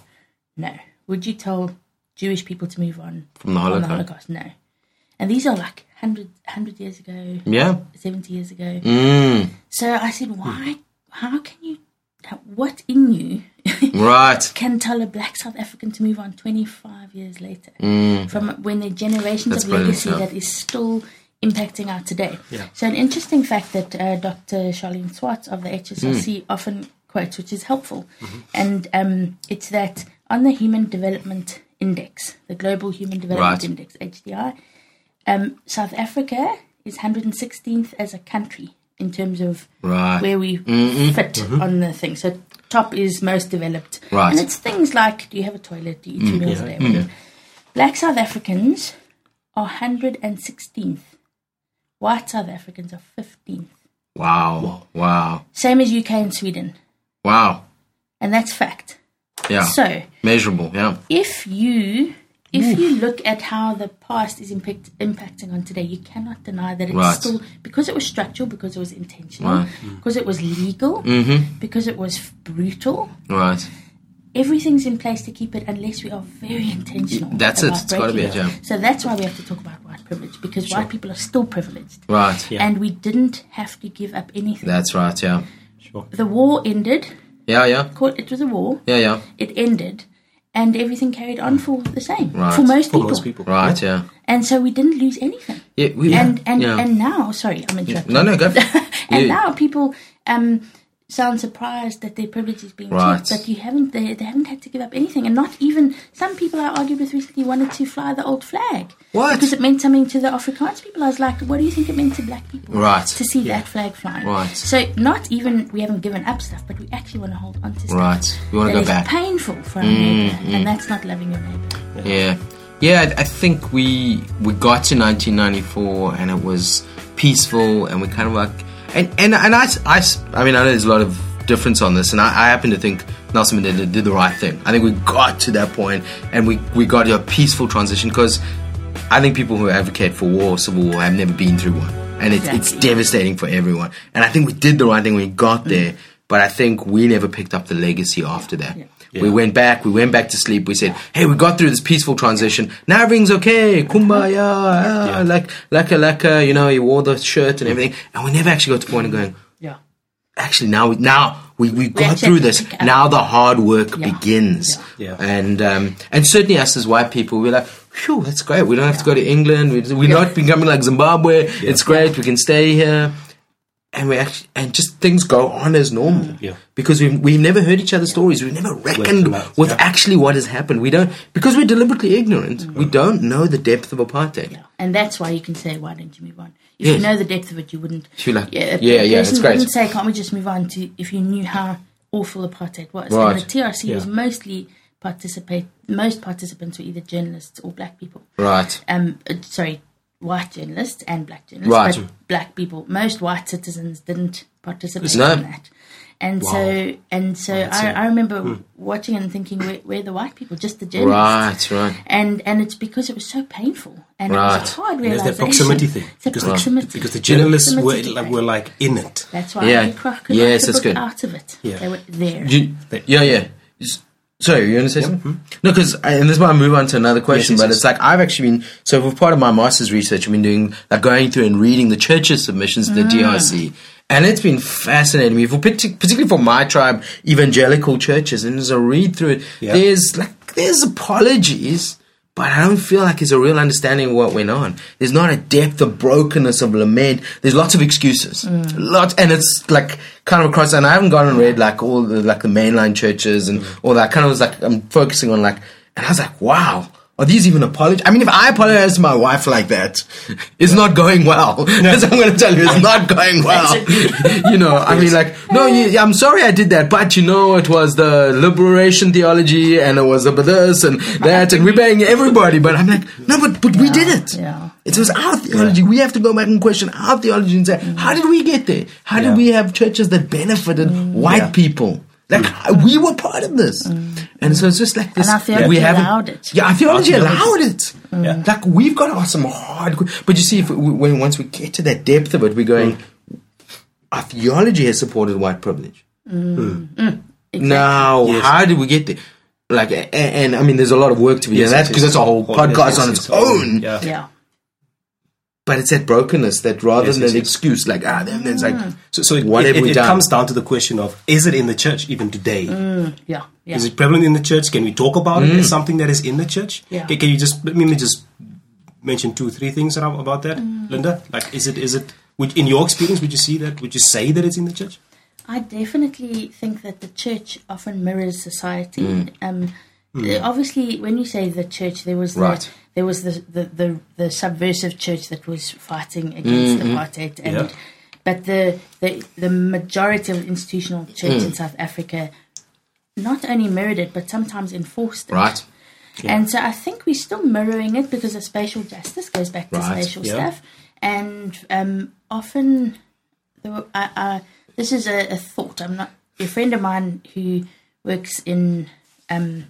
No. Would you tell Jewish people to move on From the Holocaust? Holocaust? No. And these are like 100, 100 years ago, Yeah. 70 years ago. Mm. So I said, why? How can you? What in you Right. can tell a black South African to move on 25 years later Mm. from when are generations That's of legacy yeah. that is still impacting our today. Yeah. So an interesting fact that uh, Dr. Sharlene Swartz of the HSRC Mm. often quotes, which is helpful, Mm-hmm. and um, it's that on the Human Development Index, the Global Human Development Right. Index (HDI), um, South Africa is 116th as a country in terms of Right. where we fit on the thing. So top is most developed. Right. And it's things like do you have a toilet? Do you eat two meals a day? whatever. Black South Africans are 116th. White South Africans are 15th. Wow. Wow. Same as UK and Sweden. Wow. And that's fact. Yeah. So Measurable. Yeah. if you if you look at how the past is impact, impacting on today, you cannot deny that it's Right. still because it was structural, because it was intentional, Right. because it was legal, Mm-hmm. because it was brutal. Right. Everything's in place to keep it unless we are very intentional. That's it. about It's gotta be a it, yeah. So that's why we have to talk about white privilege because white people are still privileged, Right. Yeah. and we didn't have to give up anything. That's right. Yeah. Sure. the war ended. Yeah. Yeah. It was a war. Yeah. Yeah. It ended, and everything carried on for the same Right. for most For people. most people, Right. Yeah. And so we didn't lose anything. Yeah. We, And and yeah. and now, sorry, I'm interrupting. no. No. Go. and Yeah. now people um, sound surprised that their privilege is being Right. checked, but you haven't. They, they haven't had to give up anything, and not even some people I argued with recently wanted to fly the old flag. What? Because it meant something to the Afrikaans people. I was like, what do you think it meant to black people? Right. To see that flag flying. Right. So not even we haven't given up stuff, but we actually want to hold on to stuff. Right. We want to go back. Mm, painful for our neighbor, and that's not loving your neighbor. Yeah, yeah. I I think we we got to 1994 and it was peaceful, and we kind of like, and and and I I, I mean I know there's a lot of difference on this, and I, I happen to think Nelson Mandela did the right thing. I think we got to that point, and we we got to a peaceful transition because I think people who advocate for war, or civil war, have never been through one, and it's it's devastating for everyone. And I think we did the right thing when we got mm. there, but I think we never picked up the legacy after that. We went back. We went back to sleep. We said, "Hey, we got through this peaceful transition. Now everything's okay. Kumbaya, ah, like like a like a, you know, he wore the shirt and everything." And we never actually got to the point of going, Yeah. actually now we now we, we got actually through this pick now the hard work Yeah. begins Yeah. and um, and certainly us as white people we're like phew that's great we don't have to go to England we, we're not becoming like Zimbabwe it's great we can stay here and we actually and just things go on as normal. Yeah. Because we've we've never heard each other's stories. We've never reckoned no, with yeah. actually what has happened. We don't because we're deliberately ignorant. Mm. We don't know the depth of apartheid. Yeah. And that's why you can say, why don't you move on? If Yes. you know the depth of it, you wouldn't. You're like, yeah, yeah, yeah, person it's great. wouldn't say, can't we just move on to if you knew how awful apartheid was? Right. And the TRC was mostly participate. Most participants were either journalists or black people. Right. Um, uh, sorry, white journalists and black journalists. Right. But black people, most white citizens didn't participate No. in that. And so, and so, I, I remember hmm. watching and thinking, where, where are the white people? Just the journalists Right, right. and and it's because it was so painful and it Right. was a hard There's realization. that proximity thing. It's a Because, proximity. because the journalists were like, were like in it. That's why Yeah. I could could Yes, write that's good. out of it. Yeah. They were there. You- yeah, yeah. S- Sorry, you want to say something? No, because and this might move on to another question. yes, but yes. it's like I've actually been so for part of my master's research, I've been doing like going through and reading the church's submissions to the Mm. TRC, and it's been fascinating me. For particularly for my tribe, evangelical churches, and as I read through it, Yeah. there's like there's apologies. But I don't feel like there's a real understanding of what went on. There's not a depth of brokenness of lament. There's lots of excuses, mm. lots, and it's like kind of across. And I haven't gone and read like all the like the mainline churches and mm. all that. Kind of was like I'm focusing on like, and I was like, wow, are these even apologies? I mean, if I apologize to my wife like that, it's not going well. That's what I'm going to tell you. It's not going well. you know, I mean, like, no, you, I'm sorry I did that, but you know, it was the liberation theology and it was about this and that, and we're paying everybody. But I'm like, no, but but we did it. yeah. It was our theology. We have to go back and question our theology and say, how did we get there? How Yeah. did we have churches that benefited mm. white Yeah. people? Like we were part of this, mm. and so it's just like this. our theology we haven't- allowed it. Yeah, our theology Our theology- allowed it. Yeah. Like we've got to ask some hard. But you see, if we, when once we get to that depth of it, we're going. Our theology has supported white privilege. Mm. Mm. Now, Yes. how did we get there? Like, and, and I mean, there's a lot of work to be Yes, done. That's because that's a whole podcast yes, on its yes. own. Yeah. Yeah. But it's that brokenness that rather Yes, than yes, an yes. excuse, like ah, then there's like mm. So, so it, What it, have we it, it done? comes down to the question of is it in the church even today? Mm, yeah. Yeah. Is it prevalent in the church? Can we talk about it as mm. something that is in the church? Yeah. Can, can you just let me just mention two, three things around, about that, Linda? Like, is it is it would, in your experience? Would you see that? Would you say that it's in the church? I definitely think that the church often mirrors society. Um, uh, Obviously, when you say the church, there was the, there was the, the, the, the subversive church that was fighting against apartheid, and Yeah. but the, the the majority of the institutional church in South Africa not only mirrored it but sometimes enforced it. right. And so I think we're still mirroring it because the spatial justice goes back to Right, spatial yeah. stuff. And um, often, there were, I, I, this is a, a thought. I'm not a friend of mine who works in um,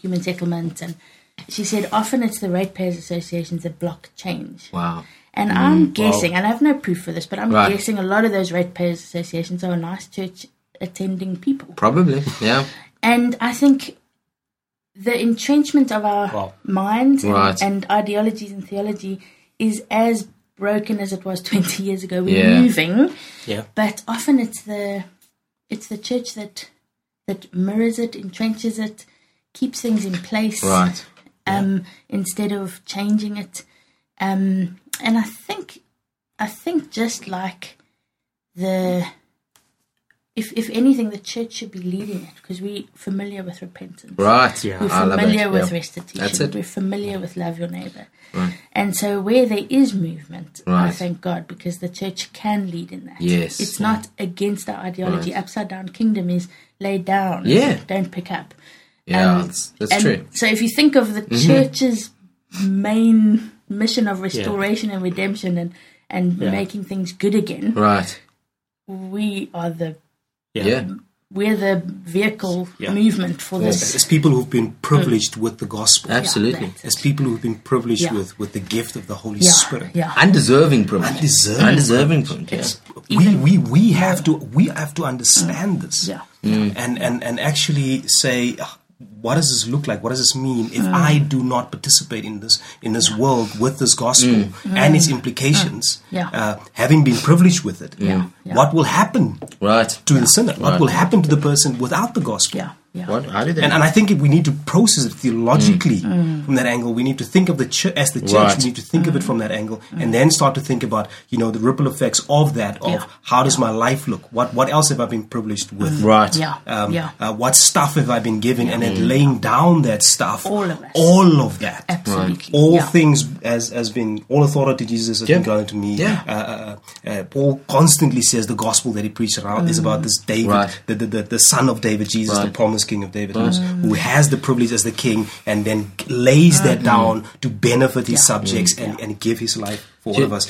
human settlement, and she said often it's the ratepayers associations that block change. Wow. And mm, I'm guessing, and I have no proof for this, but I'm Right. guessing a lot of those ratepayers associations are nice church attending people. Probably. Yeah. And I think the entrenchment of our Wow. minds and, Right. and ideologies and theology is as broken as it was 20 years ago. We're Yeah. moving, Yeah. but often it's the it's the church that that mirrors it, entrenches it, keeps things in place, Right. um, instead of changing it. Um, and I think, I think just like the, if if anything, the church should be leading it because we're familiar with repentance. Right. Yeah. We're I love familiar it. with Yeah. restitution. That's it. We're familiar with love your neighbor. Right. And so where there is movement, I thank God because the church can lead in that. Yes. It's not against our ideology. Right. Upside down kingdom is lay down. Yeah. Don't pick up. Yeah, Um, that's, that's and true. So if you think of the church's main mission of restoration and redemption and, and Yeah. making things good again, Right. we are the Yeah. we're the vehicle Yeah. movement for this. as people who've been privileged with the gospel, Absolutely. that's as people who've been privileged Yeah. with, with the gift of the Holy Yeah, Spirit, yeah. Undeserving privilege. Undeserving Undeserving privilege. Yeah. We, we, we have to we have to understand this Yeah. and, and and actually say "Ah, what does this look like? What does this mean if mm. I do not participate in this in this world with this gospel mm. Mm. and its implications Yeah. uh, having been privileged with it Yeah. Yeah. what will happen Right. to the sinner? What will happen to the person without the gospel Yeah. Yeah. What? How do they? And, and I think if we need to process it theologically from that angle. We need to think of the church as the church. Right. We need to think of it from that angle, and then start to think about you know the ripple effects of that. Of Yeah. how does my life look? What what else have I been privileged with? right. Yeah. Um, yeah. uh, what stuff have I been given, and then laying down that stuff, All of it. all of that, Absolutely. all yeah. things has has been all authority Jesus has Yeah. been given to me. Yeah. Uh, uh, uh, Paul constantly says the gospel that he preached around is about this David, Right. the, the, the the son of David, Jesus, the Right. promised King of David, mm. who's, who has the privilege as the king, and then lays that mm. down to benefit his Yeah. subjects mm. and, Yeah. and give his life for all of us.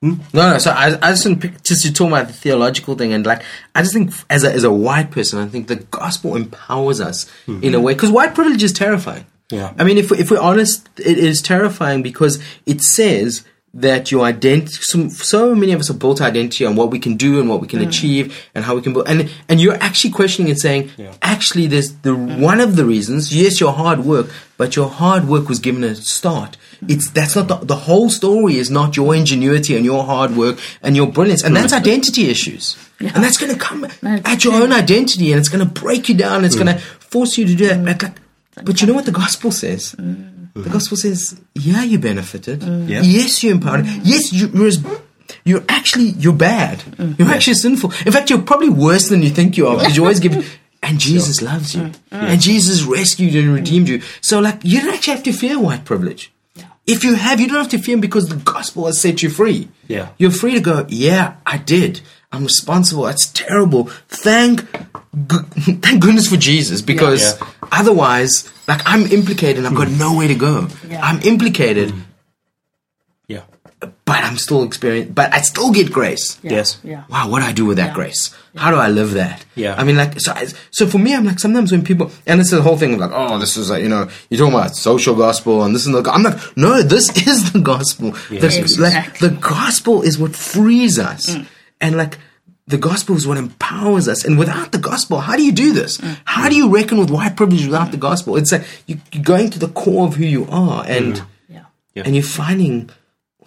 Hmm? No, no. So I, I just didn't just to talk about the theological thing and like I just think as a as a white person, I think the gospel empowers us mm-hmm. in a way because white privilege is terrifying. Yeah. I mean, if if we're honest, it is terrifying because it says that your identity. So, so many of us have built identity on what we can do and what we can mm. achieve and how we can build. And and you're actually questioning and saying, Yeah. actually, there's the mm. one of the reasons. Yes, your hard work, but your hard work was given a start. Mm. It's that's not the, the whole story. Is not your ingenuity and your hard work and your brilliance, and that's identity issues. And that's going to come That's at your true. own identity, and it's going to break you down. It's going to force you to do that. Like- but you know what the gospel says? Mm-hmm. The gospel says, yeah, you benefited. Mm. Yeah. Yes, you're empowered. Mm. Yes, you, you're as, you're actually you're bad. Mm. You're actually sinful. In fact, you're probably worse than you think you are because you always give. And Jesus loves you, and Jesus rescued and redeemed you. So, like, you don't actually have to fear white privilege. If you have, you don't have to fear him because the gospel has set you free. Yeah. You're free to go, yeah, I did. I'm responsible. That's terrible. Thank, go- thank goodness for Jesus because Yeah. otherwise, like, I'm implicated and I've got hmm. nowhere to go. Yeah. I'm implicated, hmm. Yeah. but I'm still experiencing, but I still get grace. Yeah. Yes. Yeah. Wow, what do I do with that Yeah. grace? How do I live that? Yeah. I mean, like, so, I, so for me, I'm like, sometimes when people, and it's the whole thing of like, oh, this is like, you know, you're talking about social gospel and this is the, I'm like, no, this is the gospel. The- Yes. like, Exactly. the gospel is what frees us. Mm. And like, the gospel is what empowers us. And without the gospel, how do you do this? Mm. How do you reckon with white privilege without the gospel? It's like you, you're going to the core of who you are and, mm. Yeah. Yeah. and you're finding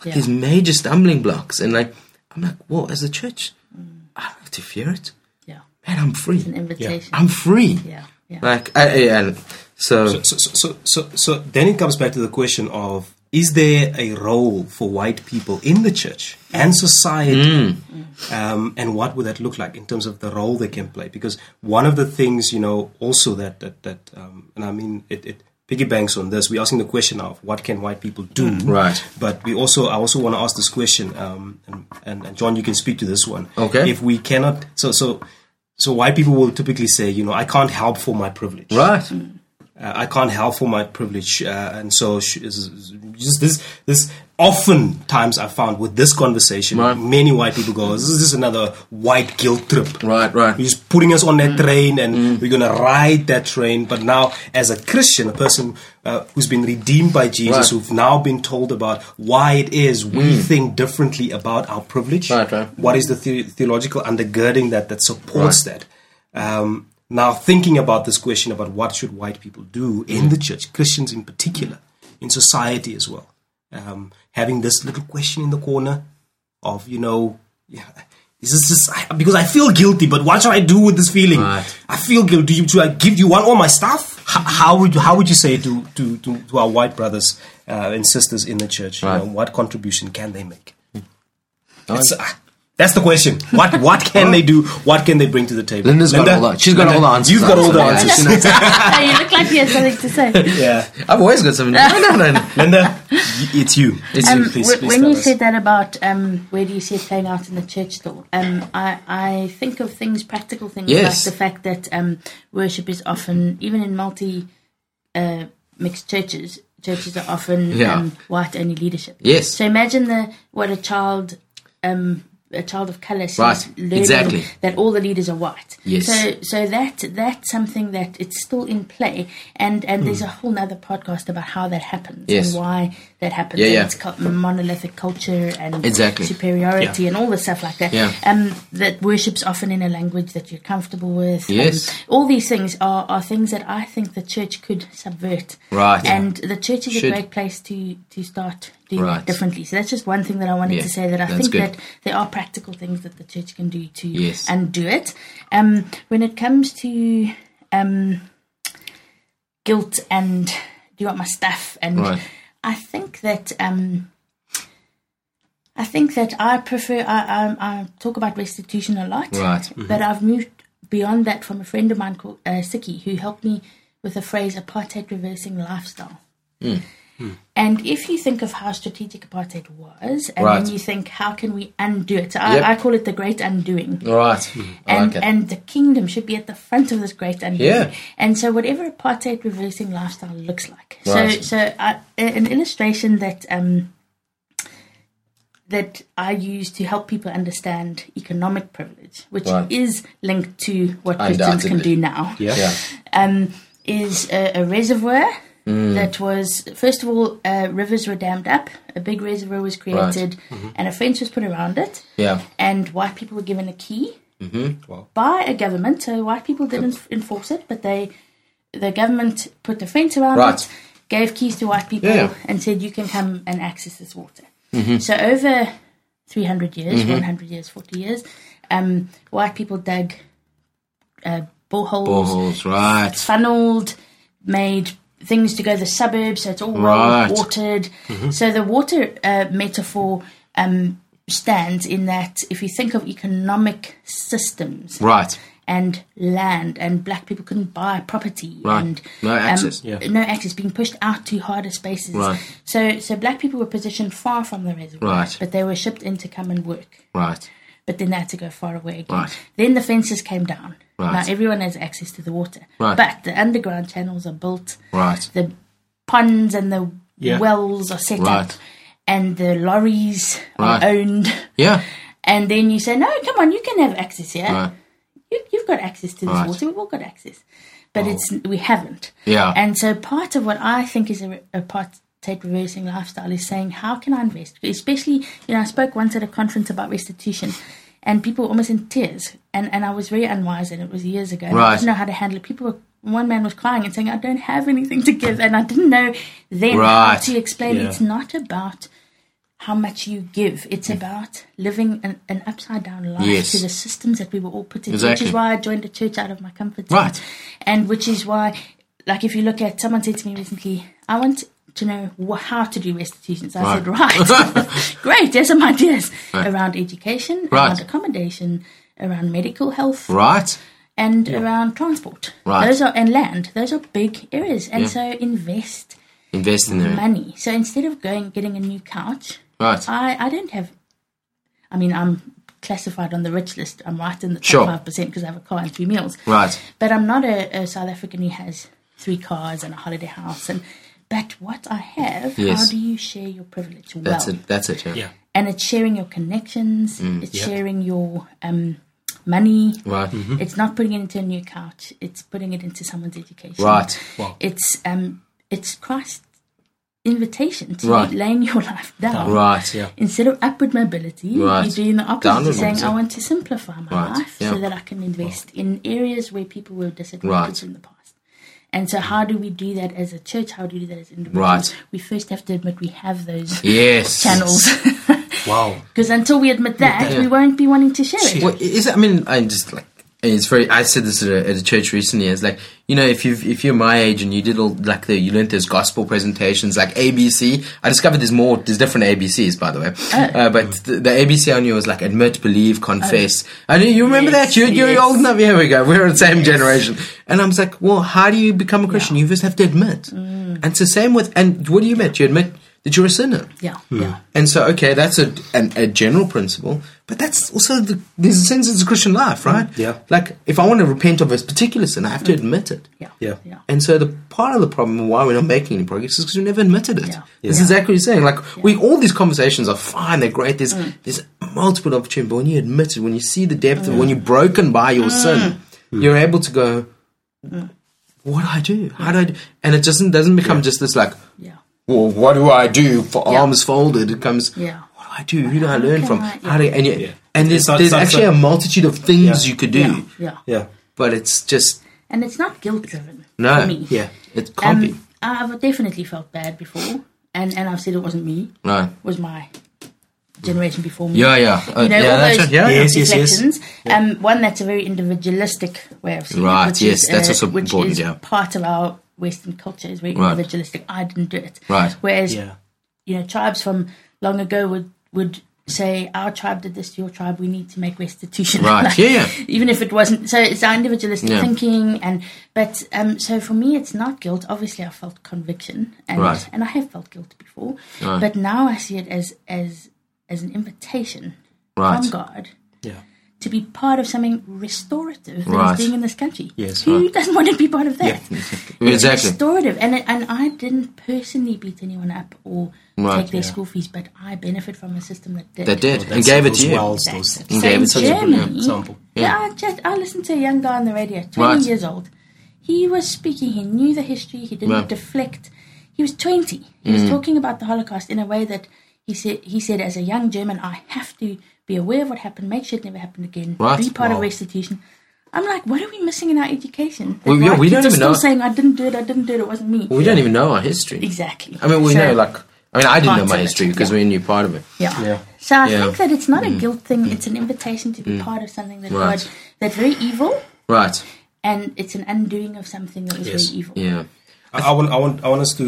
Yeah. these major stumbling blocks. And like, I'm like, well, as a church, mm. I don't have to fear it. Yeah. Man, I'm free. An invitation. I'm free. Yeah. Yeah. Like, I, I, and so, So, so, so, so, so then it comes back to the question of is there a role for white people in the church and society? Um, and what would that look like in terms of the role they can play? Because one of the things, you know, also that, that, that um, and I mean, it, it piggybanks on this, we're asking the question of what can white people do? Right. But we also, I also want to ask this question, um, and, and, and John, you can speak to this one. Okay. If we cannot, so, so, so white people will typically say, you know, I can't help for my privilege right. Uh, I can't help for my privilege, uh, and so sh- is- is- just this this oftentimes I found with this conversation, Right. many white people go, "This is just another white guilt trip." Right, right. He's putting us on that train, and we're gonna ride that train. But now, as a Christian, a person uh, who's been redeemed by Jesus, Right. who've now been told about why it is we think differently about our privilege. Right, right. What is the, the- theological undergirding that that supports that? Um, now, thinking about this question about what should white people do in the church, Christians in particular, in society as well, um, having this little question in the corner of you know, yeah, is this just because I feel guilty? But what should I do with this feeling? Right. I feel guilty. Do you, do I give you want all my stuff? How, how would you, how would you say to to, to, to our white brothers uh, and sisters in the church? You know, what contribution can they make? It's, that's the question. What what can they do? What can they bring to the table? Linda's got all the- she's got all the answers. You've got all the Yeah, answers. she knows. you look like you have something to say. yeah, I've always got something. No, no, no. no. Linda, it's you. It's Um, you. please- wh- please when you us. said that about um, where do you see it playing out in the church store, um, I, I think of things, practical things, Yes. like the fact that um, worship is often, even in multi uh, mixed churches, churches are often Yeah. um, white only leadership. Yes. So imagine the what a child. Um, a child of color sees Right. learning Exactly. that all the leaders are white. Yes. So so that that's something that it's still in play, and and there's a whole nother podcast about how that happens. Yes. and why that happens. Yeah, and yeah. It's cult- monolithic culture and Exactly. superiority Yeah. and all the stuff like that. Yeah. Um, that worship's often in a language that you're comfortable with. Um, Yes. all these things are, are things that I think the church could subvert. Right. And the church is Should. a great place to to start doing Right. that differently. So that's just one thing that I wanted Yeah, to say that I think good. that there are practical things that the church can do to Yes. and do it. Um, when it comes to um, guilt and do you want my stuff? And Right. I think that um, I think that I prefer. I, I, I talk about restitution a lot, Right. Mm-hmm. But I've moved beyond that from a friend of mine called uh, Siki, who helped me with the phrase apartheid reversing lifestyle. Mm. And if you think of how strategic apartheid was, and Right. then you think, how can we undo it? So I, Yep. I call it the great undoing. Right. And, like and the kingdom should be at the front of this great undoing. Yeah. And so, whatever apartheid reversing lifestyle looks like. Right. So, so I, an illustration that um, that I use to help people understand economic privilege, which Right. is linked to what Christians can do now Yeah. yeah. um, is a, a reservoir Mm. that was first of all uh, rivers were dammed up a big reservoir was created Mm-hmm. and a fence was put around it Yeah. and white people were given a key Wow. by a government so white people didn't enforce it but they the government put a fence around Right. it gave keys to white people Yeah. and said you can come and access this water so over 300 years 100 years 40 years um, white people dug uh, boreholes Boreholes. Right. funneled, made things to go to the suburbs, so it's all Right. watered. So the water uh, metaphor um, stands in that if you think of economic systems Right. and land, and black people couldn't buy property, Right. and No access. Yeah. no access, being pushed out to harder spaces. Right. So, so black people were positioned far from the reservoir, Right. but they were shipped in to come and work Right. But then they had to go far away again. Right. Then the fences came down. Right. Now everyone has access to the water. Right. But the underground channels are built, Right. the ponds and the Yeah. wells are set up, and the lorries Right. are owned. Yeah. And then you say, no, come on, you can have access here. Right. You, you've got access to this Right. water. We've all got access. But oh. it's we haven't. Yeah. And so part of what I think is a, a apartheid reversing lifestyle is saying, how can I invest? Especially, you know, I spoke once at a conference about restitution and people were almost in tears. And, and I was very unwise and it was years ago. And I didn't know how to handle it. People were, one man was crying and saying, I don't have anything to give. And I didn't know then how to explain Yeah. it's not about how much you give. It's hmm. about living an, an upside down life Yes. to the systems that we were all put in, which is why I joined a church out of my comfort zone. Right. And which is why, like, if you look at someone said to me recently, I want to know wh- how to do restitution. So I said, right, great, there's some ideas around education, Right. around accommodation, around medical health, Right. and around transport. Right. Those are and land. Those are big areas. And Yeah. so invest Invest in there. money. So instead of going getting a new couch, Right. I, I don't have. I mean, I'm classified on the rich list. I'm right in the top Sure. five percent because I have a car and three meals. Right. But I'm not a, a South African who has three cars and a holiday house. And but what I have, how do you share your privilege well? That's it. That's it. Yeah. Yeah. And it's sharing your connections. Mm. it's Yep. sharing your um, money. Right. It's not putting it into a new couch. It's putting it into someone's education. Right. Wow. It's um, it's Christ's invitation to Right. laying your life down. Right. Yeah. Instead of upward mobility, Right. you're doing the opposite. Downward You're saying, mobility. I want to simplify my Right. life Yeah. so that I can invest in areas where people were disadvantaged Right. in the past. And so, how do we do that as a church? How do we do that as individuals? Right. We first have to admit we have those Yes. channels. Wow. Because until we admit that, we won't be wanting to share it. Well, is it, I mean, I'm just like it's very. I said this at a, at a church recently. It's like you know, if you if you're my age and you did all like the you learned those gospel presentations like ABC. I discovered there's more. There's different ABCs by the way. Uh, but the, the ABC I knew was like admit, believe, confess. I know you remember Yes, that. You, you're yes. old enough. Here we go. We're the same generation. And I was like, well, how do you become a Christian? You first have to admit. And it's the same with. And what do you admit? You admit that you're a sinner. Yeah, yeah. And so, okay, that's a an, a general principle, but that's also the, there's a sense it's a Christian life, right? Mm, yeah. Like, if I want to repent of a particular sin, I have to mm. admit it. Yeah. Yeah. Yeah. And so, the part of the problem why we're not making any progress is because we never admitted it. Yeah. That's Yeah. exactly what you're saying. Like, we all these conversations are fine, they're great. There's mm. there's multiple opportunities, but when you admit it, when you see the depth of, when you're broken by your sin, you're able to go, what do I do? How do I do? And it doesn't doesn't become just this like, Yeah. well, what do I do for Yeah. arms folded? It comes, Yeah. What I do? Who do I learn from? I- How do and you, Yeah. and there's, not- there's actually so- a multitude of things Yeah. you could do, Yeah. Yeah. Yeah. but it's just And it's not guilt driven. no, For me. yeah, it can't be Um, I've definitely felt bad before, and, and I've said it wasn't me. right. was my generation before me. Yeah, yeah. Uh, You know, yeah, all that's those right. Yeah, yeah. Yes, yes, yes. reflections. Um, one that's a very individualistic way of seeing Right, it. which yes, is, that's uh, also which important, is yeah. part of our Western culture is very Right. individualistic. I didn't do it. Right. Whereas, Yeah. you know, tribes from long ago would would say, "Our tribe did this to your tribe. We need to make restitution." Right, Like, yeah, yeah. Even if it wasn't, so it's our individualistic Yeah. thinking, and but um, so for me, it's not guilt. Obviously, I felt conviction, and Right. and I have felt guilt before, Right. but now I see it as as as an invitation Right. from God Yeah. To be part of something restorative that is Right. being in this country. Yes, Who doesn't want to be part of that? It's Exactly. restorative. And, it- and I didn't personally beat anyone up or Right, take their yeah. school fees, but I benefit from a system that did. That did. Well, and gave it to you. wells, That's those- And So gave in it to you. Germany, Yeah. Example. yeah, Yeah. I, just, I listened to a young guy on the radio, 20 Right. years old. He was speaking, he knew the history, he didn't Right. deflect. He was 20. He Mm. was talking about the Holocaust in a way that he said, he said, as a young German, I have to be aware of what happened, make sure it never happened again, Right. be part of restitution. I'm like, what are we missing in our education? That Well, yeah, we kids don't are even still know- saying, I didn't do it, I didn't do it, it wasn't me. We don't even know our history. Exactly. I mean, we So- know, like, I mean, I didn't know my of it, history because yeah. we knew part of it. Yeah. Yeah. So I Yeah. Mm. think that it's not a guilt thing; it's an invitation to be part of something that Right. God that's very evil, Right. and it's an undoing of something that was Yes. very evil. Yeah. I, I want, I want, I want us to.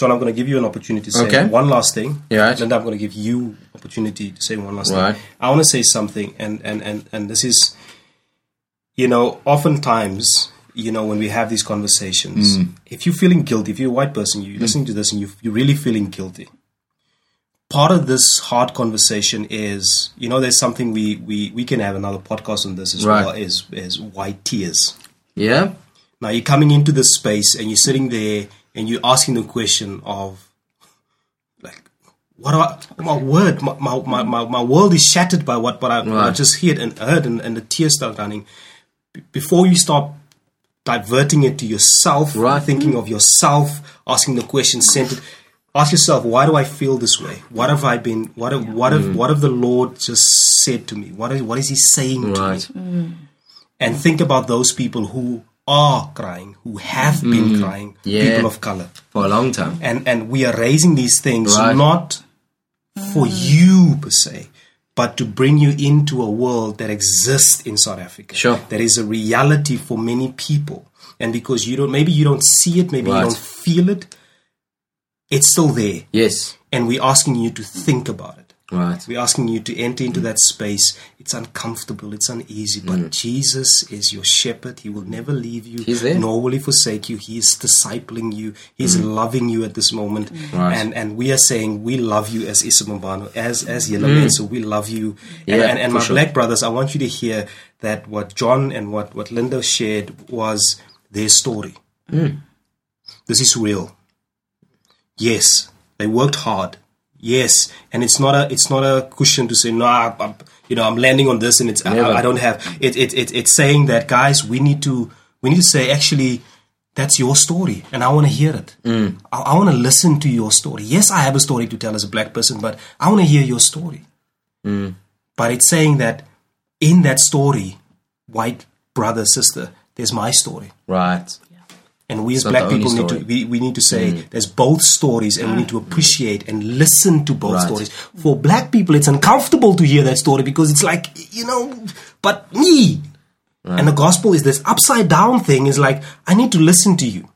John, I'm going to give you an opportunity to say Okay. one last thing. Yeah, right. Linda, I'm going to give you opportunity to say one last Right. thing. I want to say something, and and and and this is, you know, oftentimes, you know, when we have these conversations, Mm. if you're feeling guilty, if you're a white person, you're listening to this, and you you're really feeling guilty. Part of this hard conversation is, you know, there's something we we we can have another podcast on this as Right. well. Is is white tears. Yeah. Now you're coming into this space and you're sitting there and you're asking the question of like what I, my word my, my, my, my, world is shattered by what, what, I, what I just heard and heard and, and the tears start running. B- before you start diverting it to yourself Right. thinking of yourself asking the question centered ask yourself why do I feel this way? What have I been what have, what have mm. what have the Lord just said to me? What is what is he saying to me? Right. and think about those people who are crying, who have been mm, crying, Yeah. people of color. For a long time. And and we are raising these things Right. not for you per se, but to bring you into a world that exists in South Africa. Sure. That is a reality for many people. And because you don't maybe you don't see it, maybe Right. you don't feel it, it's still there. Yes. And we're asking you to think about it. Right. We're asking you to enter into that space. It's uncomfortable, it's uneasy, but Jesus is your shepherd. He will never leave you, Mm. He's there. Mm. nor will he forsake you. He is discipling you, He's loving you at this moment. Right. And and we are saying we love you as Isabambano, as as Yelamen, so we love you. And, Mm. Yeah, and, and for my sure. black brothers, I want you to hear that what John and what, what Linda shared was their story. Mm. This is real. Yes, they worked hard. Yes, and it's not a it's not a cushion to say no. I, I'm, you know, I'm landing on this, and it's I, I don't have it, it. It it's saying that guys, we need to we need to say actually that's your story, and I want to hear it. Mm. I, I want to listen to your story. Yes, I have a story to tell as a black person, but I want to hear your story. Mm. But it's saying that in that story, white brother sister, there's my story. Right. And we as black the only people need story. to we, we need to say mm. there's both stories and we need to ah. appreciate and listen to both Right. stories. For black people it's uncomfortable to hear that story because it's like, you know, but me. And the gospel is this upside down thing is like I need to listen to you.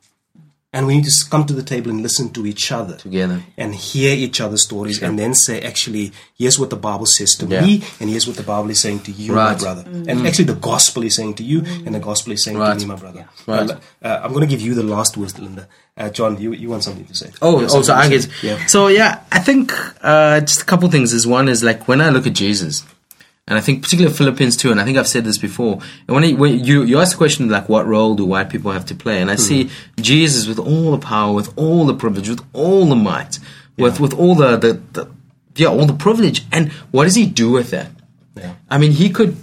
And we need to come to the table and listen to each other Together. and hear each other's stories and then say actually here's what the bible says to Yeah. me and here's what the bible is saying to you Right. my brother and actually the gospel is saying to you and the gospel is saying Right. to me my brother Right. Uh, uh, i'm going to give you the last words linda uh, john you, you want something to say Oh, You oh, so I to guess. yeah So yeah, I think uh, just a couple things. Is one is like when I look at Jesus, and I think particularly Philippians two. and I think I've said this before. And when, he, when you you ask the question like, what role do white people have to play? And I hmm. see Jesus with all the power, with all the privilege, with all the might, with with all the, the the yeah all the privilege. And what does he do with that? yeah I mean, he could.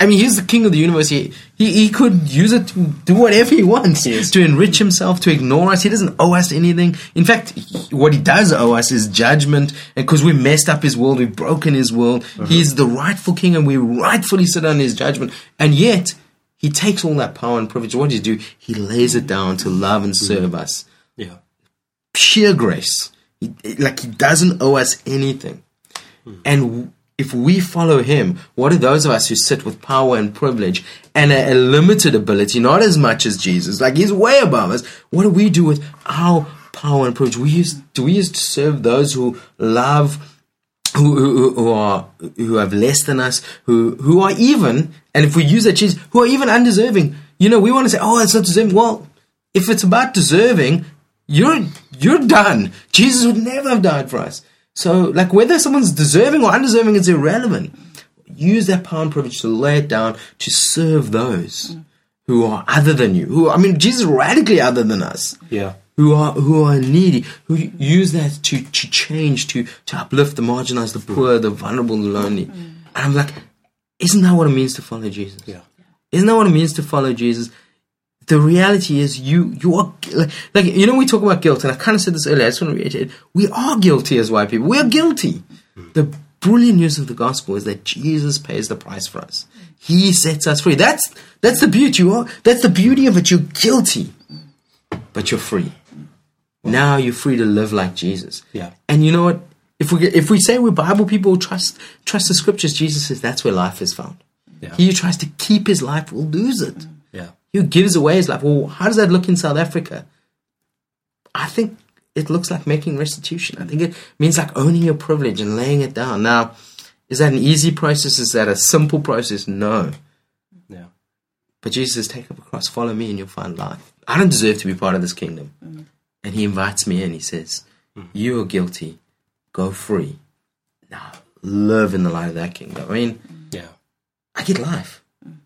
I mean, he's the king of the universe. He, he, he could use it to do whatever he wants Yes. to enrich himself, to ignore us. He doesn't owe us anything. In fact, he- what he does owe us is judgment. And because we messed up his world, we've broken his world. Uh-huh. He's the rightful king, and we rightfully sit under his judgment. And yet, he takes all that power and privilege. What does he do? He lays it down to love and mm-hmm. serve us yeah sheer grace. He, like he doesn't owe us anything. Hmm. And w- if we follow him, what are those of us who sit with power and privilege and a, a limited ability, not as much as Jesus, like he's way above us? What do we do with our power and privilege? We use, do we use to serve those who love who, who, who are who have less than us, who who are even, and if we use that cheese, who are even undeserving. You know, we want to say, "Oh, it's not deserving." Well, if it's about deserving, you're you're done. Jesus would never have died for us. So, like, whether someone's deserving or undeserving is irrelevant. Use that power and privilege to lay it down to serve those who are other than you. Who I mean, Jesus is radically other than us Yeah. who are who are needy, who use that to, to change, to to uplift the marginalized, the poor, the vulnerable, the lonely. And I'm like, isn't that what it means to follow Jesus? Yeah. Isn't that what it means to follow Jesus? The reality is, you you are like, like you know we talk about guilt, and I kind of said this earlier. I just want to reiterate: we are guilty as white people. We are guilty. Mm. The brilliant news of the gospel is that Jesus pays the price for us. He sets us free. That's that's the beauty. You are that's the beauty of it. You're guilty, but you're free. Now you're free to live like Jesus. Yeah. And you know what? If we if we say we're Bible people trust trust the scriptures, Jesus says that's where life is found. Yeah. He who tries to keep his life will lose it. Who gives away his life. Well, how does that look in South Africa? I think it looks like making restitution. I think it means like owning your privilege and laying it down. Now, is that an easy process? Is that a simple process? No. Yeah. But Jesus says, take up a cross, follow me, and you'll find life. I don't deserve to be part of this kingdom. Mm-hmm. And he invites me in. He says, mm-hmm. You are guilty. Go free. Now live in the light of that kingdom. I mean, Yeah. I get life. Mm.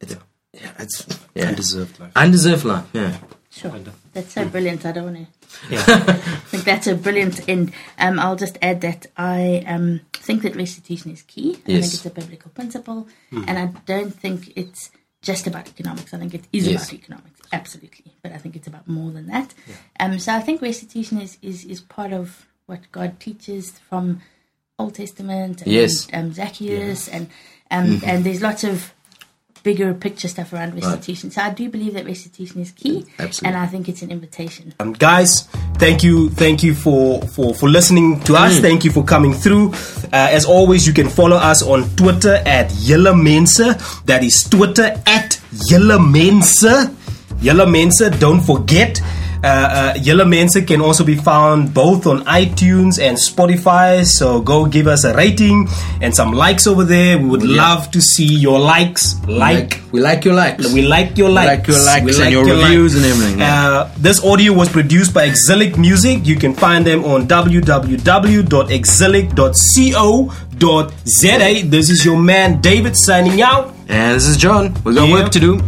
It's, yeah, it's yeah. Undeserved life. Undeserved life, yeah. Sure. That's so brilliant. I don't want to. Yeah. I think that's a brilliant end. Um, I'll just add that I um, think that restitution is key. I think Yes. it's a biblical principle, and I don't think it's just about economics. I think it is Yes. about economics, absolutely. But I think it's about more than that. Yeah. Um, so I think restitution is, is, is part of what God teaches from Old Testament and Yes. um, Zacchaeus, and um, and there's lots of bigger picture stuff around restitution. So I do believe that restitution is key, Absolutely. and I think it's an invitation. Um, guys, thank you, thank you for for for listening to us. Thank you for coming through. Uh, as always, you can follow us on Twitter at Yella Mensa. That is Twitter at Yella Mensa. Yella Mensa. Don't forget. Uh, uh, Yella Mensa can also be found both on iTunes and Spotify. So go give us a rating and some likes over there. We would love to see your likes. Like, we like your likes. we like your likes. like your likes We and your reviews and everything, yeah. Uh, this audio was produced by Exilic Music. You can find them on www.exilic.co.za. This is your man David signing out. and this is John. We got Yeah. work to do.